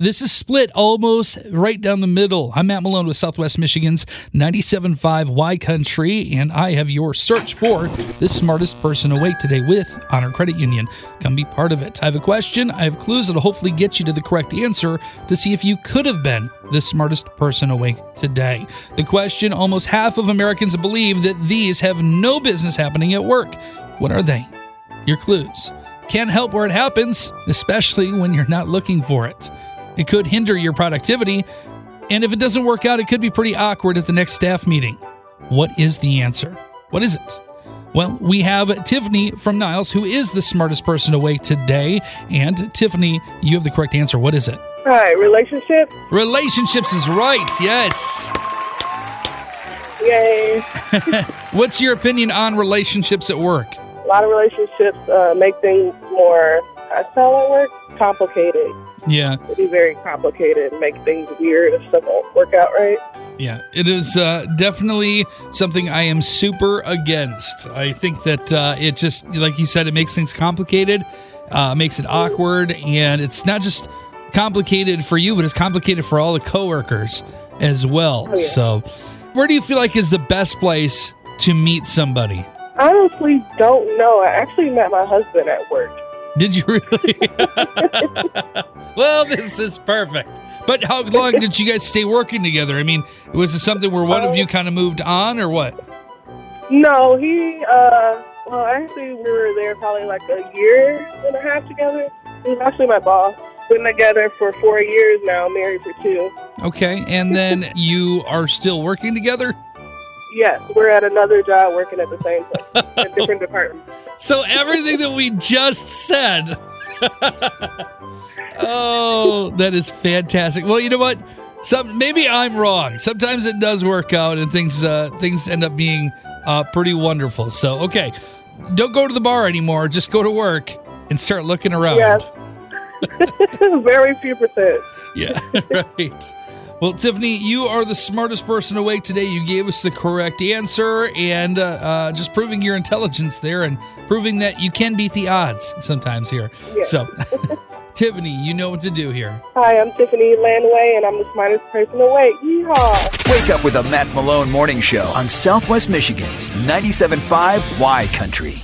This is split almost right down the middle. I'm Matt Malone with Southwest Michigan's 97.5 Y Country, and I have your search for the smartest person awake today with Honor Credit Union. Come be part of it. I have a question, I have clues that'll hopefully get you to the correct answer to see if you could have been the smartest person awake today. The question almost half of Americans believe that these have no business happening at work. What are they? Your clues. Can't help where it happens, especially when you're not looking for it. It could hinder your productivity. And if it doesn't work out, it could be pretty awkward at the next staff meeting. What is the answer? What is it? Well, we have Tiffany from Niles, who is the smartest person awake today. And Tiffany, you have the correct answer. What is it? All right, relationships. Relationships is right. Yes. Yay. What's your opinion on relationships at work? A lot of relationships uh, make things more, I tell at work, complicated. Yeah, It'd be very complicated and make things weird if stuff won't work out right. yeah. It is uh, definitely something I am super against. I think that uh, it just, like you said, it makes things complicated, uh, makes it awkward, and it's not just complicated for you, but it's complicated for all the coworkers as well. Oh, yeah. So, where do you feel like is the best place to meet somebody? Honestly, don't know. I actually met my husband at work. Did you really? well, this is perfect. But how long did you guys stay working together? I mean, was it something where one of you kind of moved on or what? No, he, uh, well, actually, we were there probably like a year and a half together. He was actually my boss. Been together for four years now, married for two. Okay. And then you are still working together? Yes, we're at another job working at the same place, a different department. So everything that we just said. oh, that is fantastic. Well, you know what? Some maybe I'm wrong. Sometimes it does work out, and things uh, things end up being uh, pretty wonderful. So okay, don't go to the bar anymore. Just go to work and start looking around. Yes. Very few percent. Yeah, right. Well, Tiffany, you are the smartest person awake today. You gave us the correct answer and uh, uh, just proving your intelligence there and proving that you can beat the odds sometimes here. Yeah. So, Tiffany, you know what to do here. Hi, I'm Tiffany Landway, and I'm the smartest person awake. Yeehaw! Wake up with a Matt Malone morning show on Southwest Michigan's 97.5 Y Country.